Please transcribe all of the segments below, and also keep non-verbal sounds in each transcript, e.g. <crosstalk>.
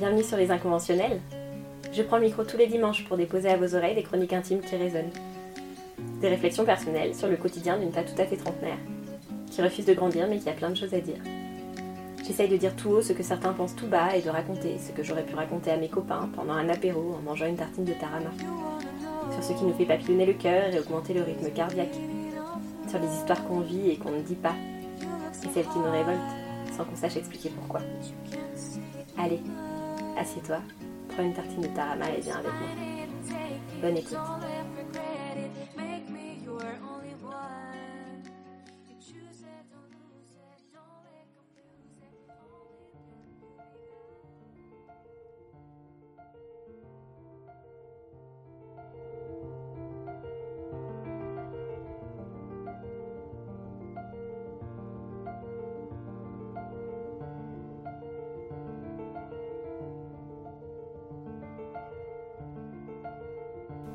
Bienvenue sur Les Inconventionnels. Je prends le micro tous les dimanches pour déposer à vos oreilles des chroniques intimes qui résonnent. Des réflexions personnelles sur le quotidien d'une pas tout à fait trentenaire, qui refuse de grandir mais qui a plein de choses à dire. J'essaye de dire tout haut ce que certains pensent tout bas et de raconter ce que j'aurais pu raconter à mes copains pendant un apéro en mangeant une tartine de tarama. Sur ce qui nous fait papillonner le cœur et augmenter le rythme cardiaque. Sur les histoires qu'on vit et qu'on ne dit pas. Et celles qui nous révoltent sans qu'on sache expliquer pourquoi. Allez, assieds-toi, prends une tartine de tarama et viens avec moi. Bonne écoute.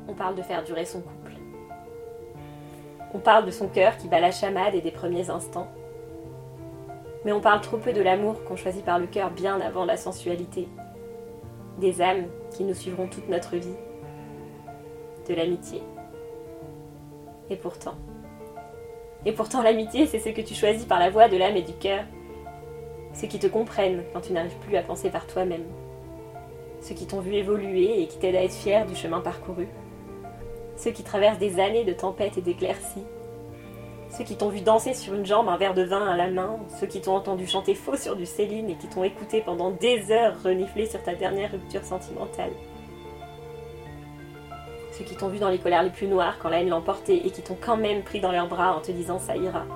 On parle de faire durer son couple. On parle de son cœur qui bat la chamade et des premiers instants. Mais on parle trop peu de l'amour qu'on choisit par le cœur bien avant la sensualité. Des âmes qui nous suivront toute notre vie. De l'amitié. Et pourtant. Et pourtant l'amitié, c'est ce que tu choisis par la voix de l'âme et du cœur. Ceux qui te comprennent quand tu n'arrives plus à penser par toi-même. Ceux qui t'ont vu évoluer et qui t'aident à être fier du chemin parcouru ceux qui traversent des années de tempêtes et d'éclaircies, ceux qui t'ont vu danser sur une jambe un verre de vin à la main, ceux qui t'ont entendu chanter faux sur du Céline et qui t'ont écouté pendant des heures renifler sur ta dernière rupture sentimentale. Ceux qui t'ont vu dans les colères les plus noires quand la haine l'emportait et qui t'ont quand même pris dans leurs bras en te disant ça ira.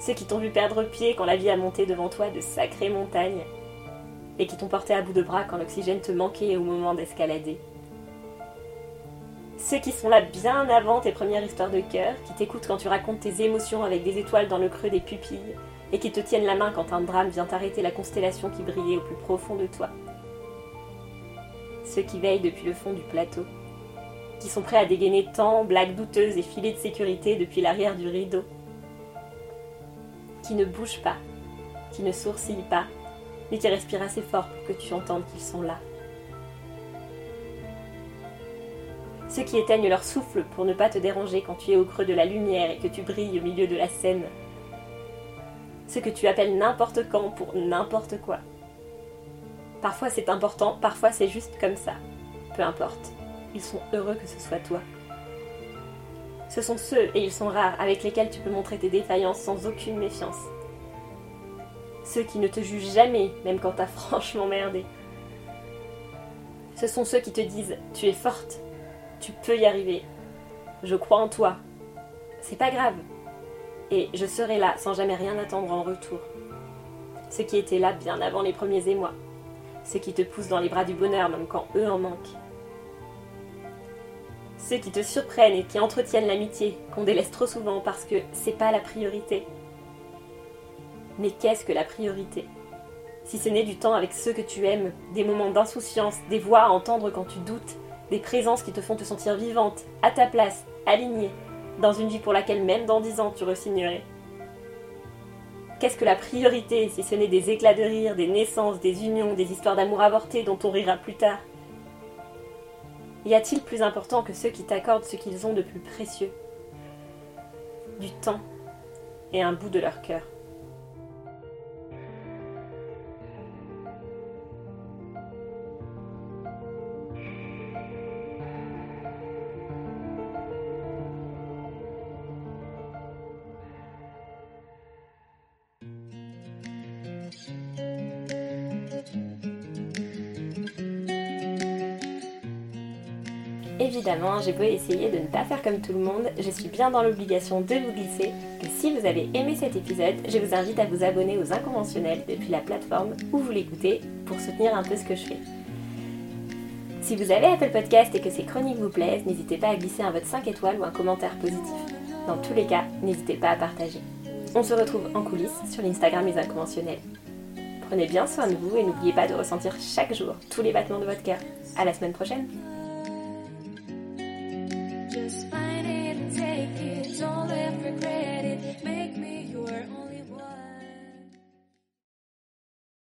Ceux qui t'ont vu perdre pied quand la vie a monté devant toi de sacrées montagnes et qui t'ont porté à bout de bras quand l'oxygène te manquait au moment d'escalader ceux qui sont là bien avant tes premières histoires de cœur, qui t'écoutent quand tu racontes tes émotions avec des étoiles dans le creux des pupilles, et qui te tiennent la main quand un drame vient arrêter la constellation qui brillait au plus profond de toi. Ceux qui veillent depuis le fond du plateau, qui sont prêts à dégainer tant blagues douteuses et filets de sécurité depuis l'arrière du rideau, qui ne bougent pas, qui ne sourcillent pas, mais qui respirent assez fort pour que tu entendes qu'ils sont là. Ceux qui éteignent leur souffle pour ne pas te déranger quand tu es au creux de la lumière et que tu brilles au milieu de la scène, ceux que tu appelles n'importe quand pour n'importe quoi. Parfois c'est important, parfois c'est juste comme ça. Peu importe, ils sont heureux que ce soit toi. Ce sont ceux, et ils sont rares, avec lesquels tu peux montrer tes défaillances sans aucune méfiance. Ceux qui ne te jugent jamais, même quand t'as <laughs> franchement merdé. Ce sont ceux qui te disent Tu es forte, tu peux y arriver. Je crois en toi. C'est pas grave. Et je serai là sans jamais rien attendre en retour. Ceux qui étaient là bien avant les premiers émois. Ceux qui te poussent dans les bras du bonheur même quand eux en manquent. Ceux qui te surprennent et qui entretiennent l'amitié, qu'on délaisse trop souvent parce que c'est pas la priorité. Mais qu'est-ce que la priorité? Si ce n'est du temps avec ceux que tu aimes, des moments d'insouciance, des voix à entendre quand tu doutes, des présences qui te font te sentir vivante, à ta place, alignée, dans une vie pour laquelle même dans dix ans tu resignerais. Qu'est-ce que la priorité si ce n'est des éclats de rire, des naissances, des unions, des histoires d'amour avortées dont on rira plus tard? Y a-t-il plus important que ceux qui t'accordent ce qu'ils ont de plus précieux? Du temps et un bout de leur cœur. Évidemment, j'ai beau essayer de ne pas faire comme tout le monde, je suis bien dans l'obligation de vous glisser que si vous avez aimé cet épisode, je vous invite à vous abonner aux Inconventionnels depuis la plateforme où vous l'écoutez pour soutenir un peu ce que je fais. Si vous avez Apple Podcast et que ces chroniques vous plaisent, n'hésitez pas à glisser un vote 5 étoiles ou un commentaire positif. Dans tous les cas, n'hésitez pas à partager. On se retrouve en coulisses sur l'Instagram Les Inconventionnels. Prenez bien soin de vous et n'oubliez pas de ressentir chaque jour tous les battements de votre cœur. À la semaine prochaine! inspired.